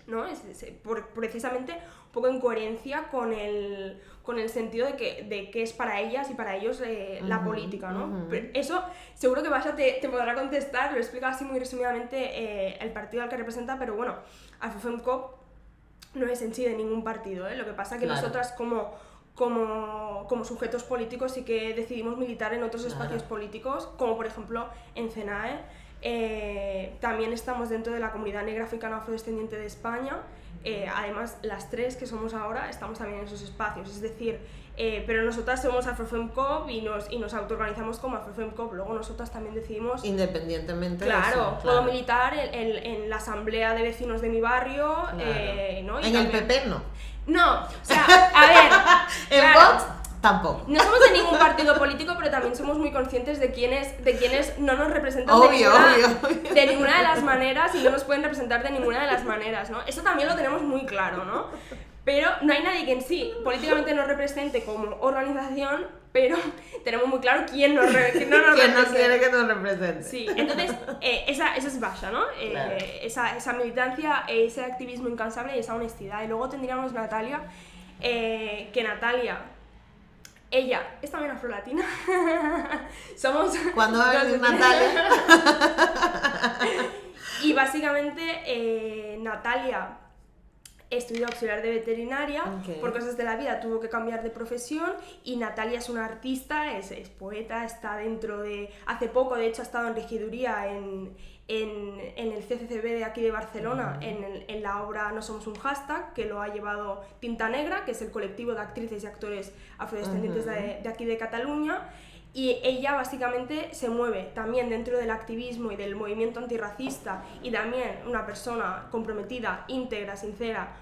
¿no? Es, por, precisamente poco en coherencia con el, con el sentido de que, de que es para ellas y para ellos eh, la política, ¿no? eso seguro que Basha te, te, podrá contestar, lo explica así muy resumidamente eh, el partido al que representa, pero bueno, FFMCOP no es en sí de ningún partido, ¿eh? Lo que pasa que nosotras como como, como, sujetos políticos y que decidimos militar en otros espacios políticos, como por ejemplo en CENAE. Eh, también estamos dentro de la comunidad negra africana afrodescendiente de España. Eh, además, las tres que somos ahora estamos también en esos espacios. Es decir, eh, pero nosotras somos AfroFemCop y nos, y nos autoorganizamos como AfroFemCop. Luego nosotras también decidimos... Independientemente claro, de puedo militar en, en, la asamblea de vecinos de mi barrio. ¿no? en el PP no. No, o sea, a ver. en Vox tampoco. No somos de ningún partido político, pero también somos muy conscientes de quiénes, de quienes no nos representan de, ninguna, de ninguna de las maneras y no nos pueden representar de ninguna de las maneras, ¿no? Eso también lo tenemos muy claro, ¿no? Pero no hay nadie que en sí políticamente nos represente como organización, pero tenemos muy claro quién, nos quién no nos ¿Quién no quiere que nos represente. Sí, entonces eh, esa, esa, es Basha, ¿no? Eh, esa, esa, militancia, ese activismo incansable y esa honestidad. Y luego tendríamos Natalia, eh, que Natalia, ella es también afrolatina. Somos. ¿Cuándo va a venir Natalia? y básicamente Natalia estudió auxiliar de veterinaria, por cosas de la vida tuvo que cambiar de profesión y Natalia es una artista, es, es, poeta, está dentro de... Hace poco, de hecho, ha estado en regiduría en, en, en el CCCB de aquí de Barcelona, en, en, la obra No Somos un Hashtag, que lo ha llevado Tinta Negra, que es el colectivo de actrices y actores afrodescendientes de, de aquí de Cataluña. Y ella básicamente se mueve también dentro del activismo y del movimiento antirracista y también una persona comprometida, íntegra, sincera,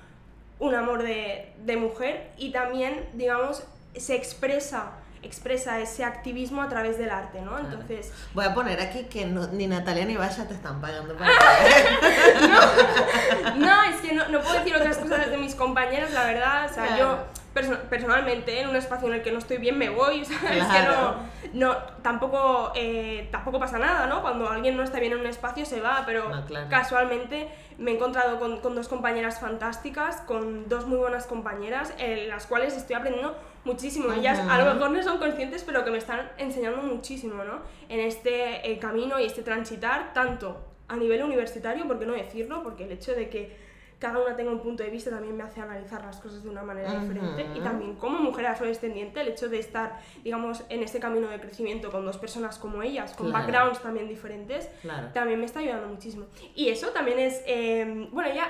un amor de, de mujer. Y también, digamos, se expresa expresa ese activismo a través del arte, ¿no? Entonces... Voy a poner aquí que ni Natalia ni Vaya te están pagando para no, no, es que no, no, puedo decir otras cosas de mis compañeras, la verdad, o sea, yo personalmente en un espacio en el que no estoy bien me voy, Es que no, no tampoco, eh, tampoco pasa nada, ¿no? Cuando alguien no está bien en un espacio se va, pero casualmente me he encontrado con, con, dos compañeras fantásticas, con dos muy buenas compañeras, en las cuales estoy aprendiendo muchísimo. Ellas a lo mejor no son conscientes, pero que me están enseñando muchísimo, ¿no? En este eh, camino y este transitar, tanto a nivel universitario, ¿por qué no decirlo? Porque el hecho de que cada una tenga un punto de vista también me hace analizar las cosas de una manera diferente. Y también como mujer afrodescendiente el hecho de estar digamos en este camino de crecimiento con dos personas como ellas con backgrounds también diferentes también me está ayudando muchísimo. Y eso también es em, bueno ella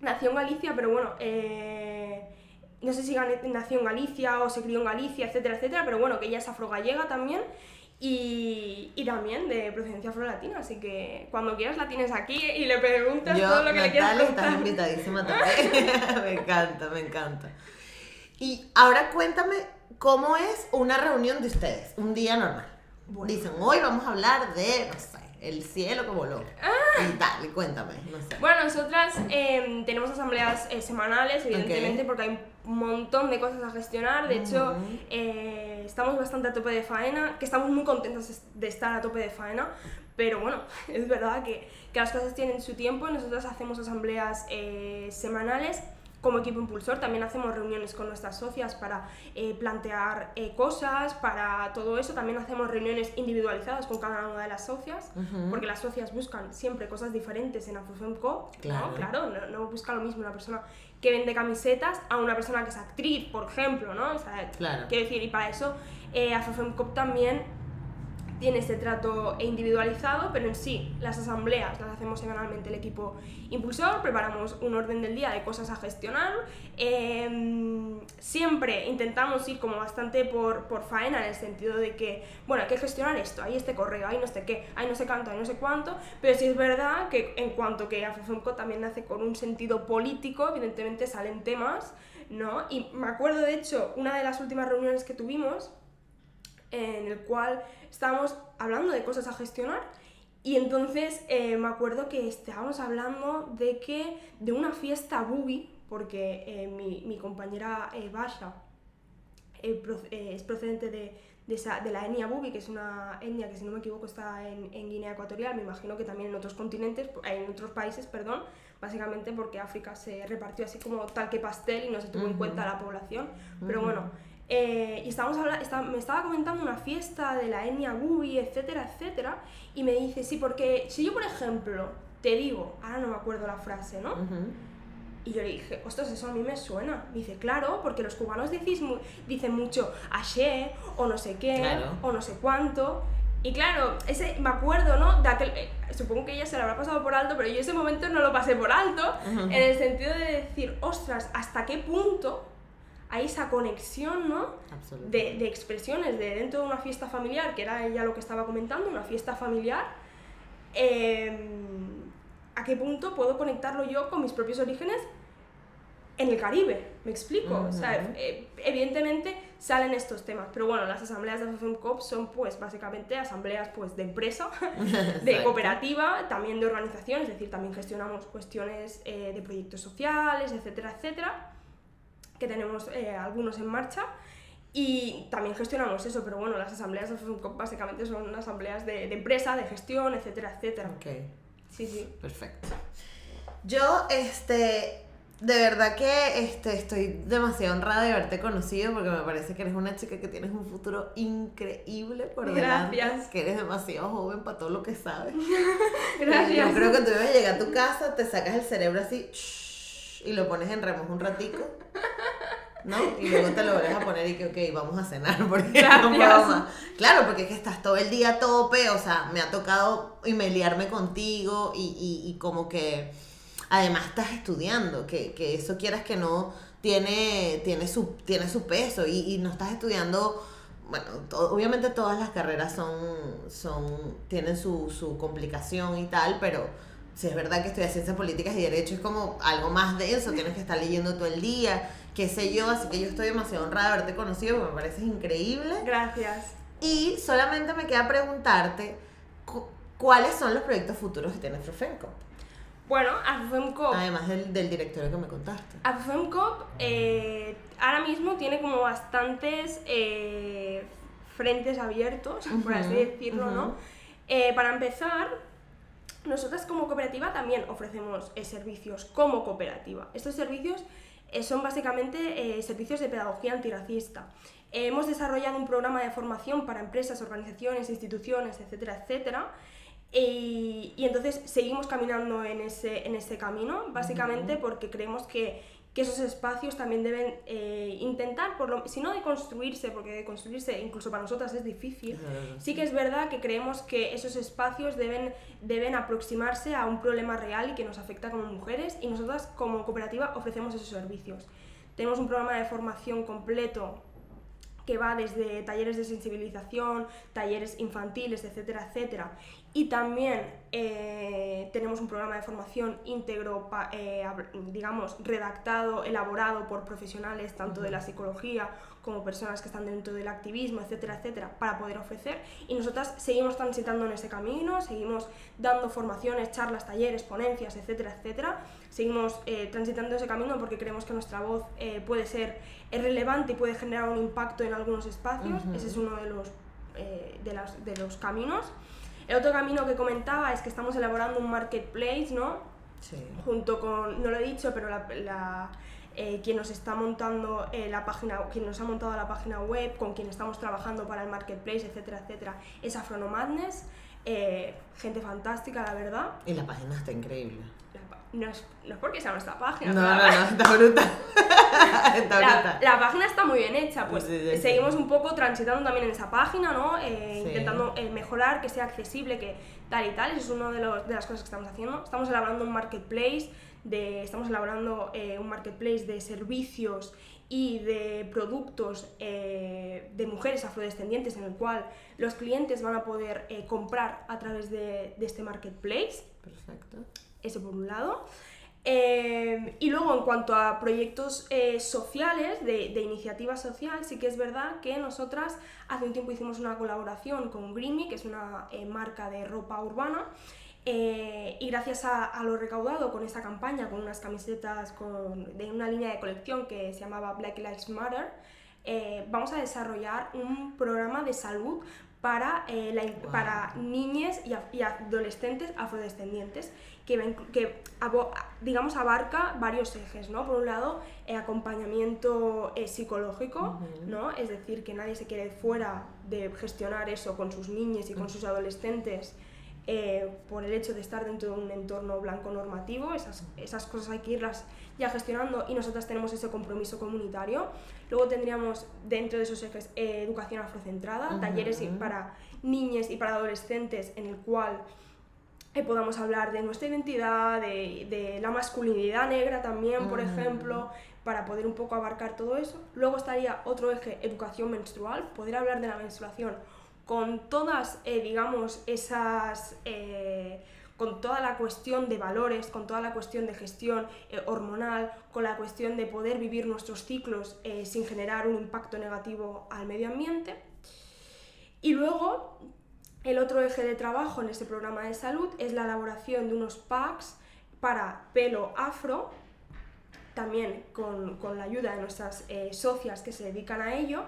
nació en Galicia pero bueno eh, no sé si nació en Galicia o se crió en Galicia etcétera etcétera pero bueno que ella es afrogallega también y, y, también de procedencia afro-latina, así que cuando quieras la tienes aquí y le preguntas todo lo que le quieras preguntar. estás invitadísima también. me encanta, me encanta. Y ahora cuéntame cómo es una reunión de ustedes, un día normal. Dicen, hoy vamos a hablar de, no sé, el cielo que voló. Ah. Y tal, cuéntame, no sé. Bueno, nosotras em, tenemos asambleas eh, semanales, evidentemente, porque hay un montón de cosas a gestionar. De hecho, eh, estamos bastante a tope de faena, que estamos muy contentos de estar a tope de faena, pero bueno, es verdad que, que las cosas tienen su tiempo nosotros hacemos asambleas eh, semanales como equipo impulsor también hacemos reuniones con nuestras socias para eh, plantear eh, cosas, para todo eso. También hacemos reuniones individualizadas con cada una de las socias, porque las socias buscan siempre cosas diferentes en Afrofemco. Claro, ¿no? claro no, busca lo mismo una persona que vende camisetas a una persona que es actriz, por ejemplo, ¿no? O sea, claro. Quiero decir, y para eso eh, Afrofemco también tiene este trato individualizado, pero en sí las asambleas las hacemos semanalmente el equipo impulsor, preparamos un orden del día de cosas a gestionar, em, siempre intentamos ir como bastante por, por faena en el sentido de que, bueno, hay que gestionar esto, hay este correo, hay no sé qué, hay no sé cuánto, hay no sé cuánto, pero sí es verdad que en cuanto que AFFMCO también nace con un sentido político, evidentemente salen temas, ¿no? Y me acuerdo de hecho, una de las últimas reuniones que tuvimos, en el cual estábamos hablando de cosas a gestionar y entonces eh, me acuerdo que estábamos hablando de que de una fiesta bubi, porque eh, mi, mi, compañera eh, Basha es procedente de, de, esa, de, la etnia bubi, que es una etnia que si no me equivoco está en, en, Guinea Ecuatorial, me imagino que también en otros continentes, en otros países, perdón, básicamente porque África se repartió así como tal que pastel y no se tuvo en cuenta la población. Pero bueno, eh, y estábamos hablando, me estaba comentando una fiesta de la etnia Gubi, etcétera, etcétera, y me dice, sí, porque si yo, por ejemplo, te digo, ahora no me acuerdo la frase, ¿no? Y yo le dije, ostras, eso a mí me suena. Me dice, claro, porque los cubanos dicen mucho aché, o no sé qué, o no sé cuánto. Y claro, ese, me acuerdo, ¿no? De aquel, eh, supongo que ella se lo habrá pasado por alto, pero yo ese momento no lo pasé por alto, en el sentido de decir, ostras, ¿hasta qué punto hay esa conexión, ¿no? De, de, expresiones de dentro de una fiesta familiar, que era ella lo que estaba comentando, una fiesta familiar. Em, ¿A qué punto puedo conectarlo yo con mis propios orígenes en el Caribe? ¿Me explico? o sea, eh, evidentemente salen estos temas, pero bueno, las asambleas de FFMCOP son pues básicamente asambleas pues de empresa, de cooperativa, también de organización, es decir, también gestionamos cuestiones eh, de proyectos sociales, etcétera, etcétera que tenemos eh, algunos en marcha. Y también gestionamos eso, pero bueno, las asambleas básicamente son asambleas de, de, empresa, de gestión, etcétera, etcétera. Ok. Sí, sí. Perfecto. Yo, este, de verdad que este, estoy demasiado honrada de haberte conocido porque me parece que eres una chica que tienes un futuro increíble por delante. Gracias. Que eres demasiado joven para todo lo que sabes. Gracias. Yo creo que tú debes llegar a tu casa, te sacas el cerebro así y lo pones en remojo un ratico. ¿no? Y luego te lo vuelves a poner y que, ok, vamos a cenar porque no Claro, porque es que estás todo el día tope, o sea, me ha tocado imeliarme contigo y, y, como que además estás estudiando, que, que, eso quieras que no tiene, tiene, su, tiene su peso y, y no estás estudiando bueno, obviamente todas las carreras son, son tienen su, su complicación y tal, pero si es verdad que estudias ciencias políticas y derecho es como algo más denso, tienes que estar leyendo todo el día, qué sé yo, así que yo estoy demasiado honrada de haberte conocido, porque me parece increíble. Gracias. Y solamente me queda preguntarte cuáles son los proyectos futuros que tiene Frofenco. Bueno, Afrofemcop. Además del, del, directorio que me contaste. Afrofemcop eh, ahora mismo tiene como bastantes eh, frentes abiertos, por así decirlo, ¿no? Eh, para empezar, nosotras como cooperativa también ofrecemos eh, servicios como cooperativa. Estos servicios eh, son básicamente eh, servicios de pedagogía antirracista. hemos desarrollado un programa de formación para empresas, organizaciones, instituciones, etcétera, etcétera. Y, y entonces seguimos caminando en ese, en ese camino, básicamente porque creemos que que esos espacios también deben eh, intentar, por lo, si no de construirse, porque de construirse incluso para nosotras es difícil, sí que es verdad que creemos que esos espacios deben, deben aproximarse a un problema real y que nos afecta como mujeres y nosotras como cooperativa ofrecemos esos servicios. Tenemos un programa de formación completo que va desde talleres de sensibilización, talleres infantiles, etcétera, etcétera. Y también eh, tenemos un programa de formación íntegro, eh, digamos, redactado, elaborado por profesionales tanto de la psicología como personas que están dentro del activismo, etcétera, etcétera, para poder ofrecer. Y nosotras seguimos transitando en ese camino, seguimos dando formaciones, charlas, talleres, ponencias, etcétera, etcétera. Seguimos eh, transitando ese camino porque creemos que nuestra voz eh, puede ser relevante y puede generar un impacto en algunos espacios. Ese es uno de los, eh, de, las, de los caminos. El otro camino que comentaba es que estamos elaborando un marketplace, ¿no? Sí. Junto con, no lo he dicho, pero la, la eh, quien nos está montando eh, la página, quien nos ha montado la página web, con quien estamos trabajando para el marketplace, etcétera, etcétera, es Afrono Madness, eh, gente fantástica, la verdad. Y la página está increíble. No, es, no es porque sea nuestra página. No, no, no, está bruta. está la, la, página está muy bien hecha, pues seguimos un poco transitando también en esa página, ¿no? Intentando mejorar, que sea accesible, que tal y tal, eso es una de, de las cosas que estamos haciendo. Estamos elaborando un marketplace estamos elaborando eh, un marketplace de servicios y de productos eh, de mujeres afrodescendientes en el cual los clientes van a poder eh, comprar a través de, este marketplace. Perfecto. Eso por un lado. y luego en cuanto a proyectos sociales, de, de, iniciativa social, sí que es verdad que nosotras hace un tiempo hicimos una colaboración con Greenme, que es una marca de ropa urbana, eh, y gracias a, lo recaudado con esta campaña, con unas camisetas con, de una línea de colección que se llamaba Black Lives Matter, eh, vamos a desarrollar un programa de salud para, eh, para niñas y, adolescentes afrodescendientes, que, que digamos abarca varios ejes, ¿no? Por un lado, el acompañamiento eh, psicológico, ¿no? Es decir, que nadie se quede fuera de gestionar eso con sus niñas y con sus adolescentes eh, por el hecho de estar dentro de un entorno blanco normativo, esas, esas cosas hay que irlas ya gestionando y nosotras tenemos ese compromiso comunitario. Luego tendríamos dentro de esos ejes eh, educación afrocentrada, talleres para niñas y para adolescentes en el cual eh, podamos hablar de nuestra identidad, de, de la masculinidad negra también, por ejemplo, para poder un poco abarcar todo eso. Luego estaría otro eje, educación menstrual, poder hablar de la menstruación con todas, eh, digamos, esas... Eh, con toda la cuestión de valores, con toda la cuestión de gestión eh, hormonal, con la cuestión de poder vivir nuestros ciclos sin generar un impacto negativo al medio ambiente. Y luego, el otro eje de trabajo en este programa de salud es la elaboración de unos packs para pelo afro, también con, con, la ayuda de nuestras eh, socias que se dedican a ello,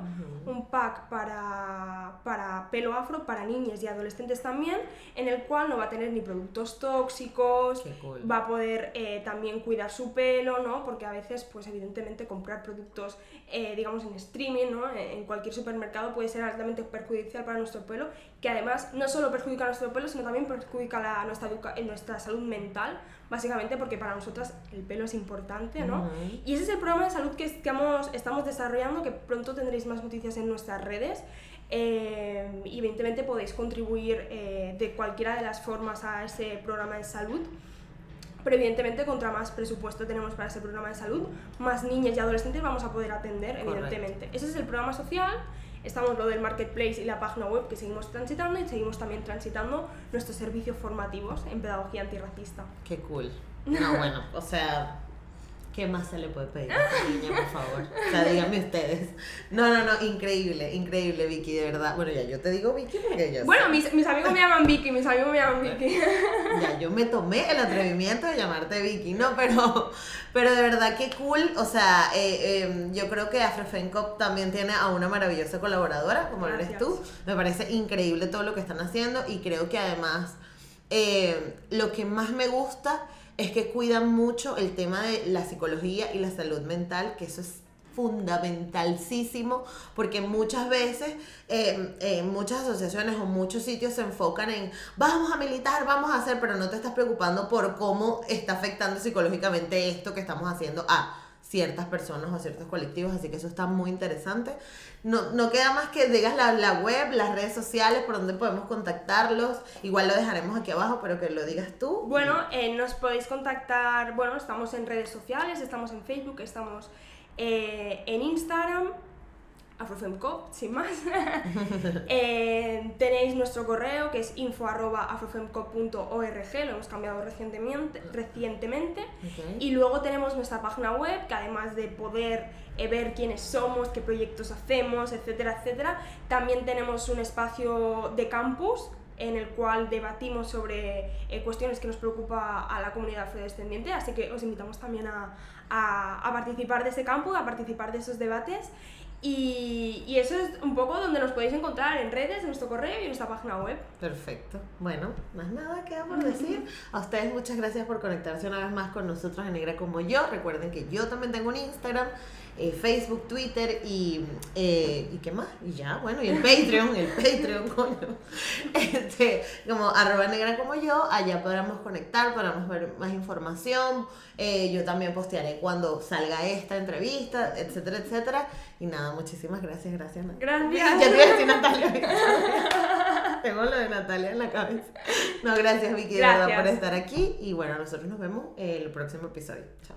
un pack para, para, pelo afro, para niñas y adolescentes también, en el cual no va a tener ni productos tóxicos, va a poder eh, también cuidar su pelo, ¿no? porque a veces, pues evidentemente, comprar productos, eh, digamos, en streaming, ¿no? en cualquier supermercado puede ser altamente perjudicial para nuestro pelo, que además no solo perjudica a nuestro pelo, sino también perjudica la, nuestra, nuestra salud mental, básicamente porque para nosotras el pelo es importante, ¿no? Y ese es el programa de salud que, estamos desarrollando, que pronto tendréis más noticias en nuestras redes. Eh, y evidentemente podéis contribuir eh, de cualquiera de las formas a ese programa de salud. Pero evidentemente, contra más presupuesto tenemos para ese programa de salud, más niñas y adolescentes vamos a poder atender, evidentemente. Ese es el programa social estamos lo del marketplace y la página web que seguimos transitando y seguimos también transitando nuestros servicios formativos en pedagogía antirracista. Qué cool. No, bueno, o sea, ¿Qué más se le puede pedir a esta niña, por favor? O sea, díganme ustedes. No, no, no, increíble, increíble, Vicky, de verdad. Bueno, ya yo te digo Vicky porque ya Bueno, mis, mis, amigos me llaman Vicky, mis amigos me llaman Vicky. Ya, yo me tomé el atrevimiento de llamarte Vicky, ¿no? Pero, pero de verdad que cool. O sea, eh, em, yo creo que Afrofencop también tiene a una maravillosa colaboradora, como eres tú. Me parece increíble todo lo que están haciendo y creo que además eh, lo que más me gusta es que cuidan mucho el tema de la psicología y la salud mental, que eso es fundamentalísimo porque muchas veces eh, muchas asociaciones o muchos sitios se enfocan en vamos a militar, vamos a hacer, pero no te estás preocupando por cómo está afectando psicológicamente esto que estamos haciendo. A ciertas personas o ciertos colectivos, así que eso está muy interesante. No, no queda más que digas la, la, web, las redes sociales, por donde podemos contactarlos. Igual lo dejaremos aquí abajo, pero que lo digas tú. Bueno, eh, nos podéis contactar, bueno, estamos en redes sociales, estamos en Facebook, estamos eh, en Instagram, Afrofemcop, sin más. Eh, tenéis nuestro correo que es info.afrofemcop.org, lo hemos cambiado recientemente. recientemente. Y luego tenemos nuestra página web que además de poder eh, ver quiénes somos, qué proyectos hacemos, etcétera, etcétera, también tenemos un espacio de campus en el cual debatimos sobre eh, cuestiones que nos preocupa a la comunidad afrodescendiente, así que os invitamos también a, a, a participar de ese campus, a participar de esos debates y, y, eso es un poco donde nos podéis encontrar en redes, en nuestro correo y en nuestra página web. Perfecto. Bueno, más nada queda por decir. A ustedes muchas gracias por conectarse una vez más con nosotros en Negra como yo. Recuerden que yo también tengo un Instagram eh, Facebook, Twitter y, eh, y qué más, y ya, bueno, y el Patreon, el Patreon, coño, este, como arroba negra como yo, allá podremos conectar, podremos ver más información, eh, yo también postearé cuando salga esta entrevista, etcétera, etcétera, y nada, muchísimas gracias, gracias. Gracias. Ya te voy a decir Natalia. Tengo lo de Natalia en la cabeza. No, gracias Vicky, de verdad, por estar aquí, y bueno, nosotros nos vemos el próximo episodio. Chao.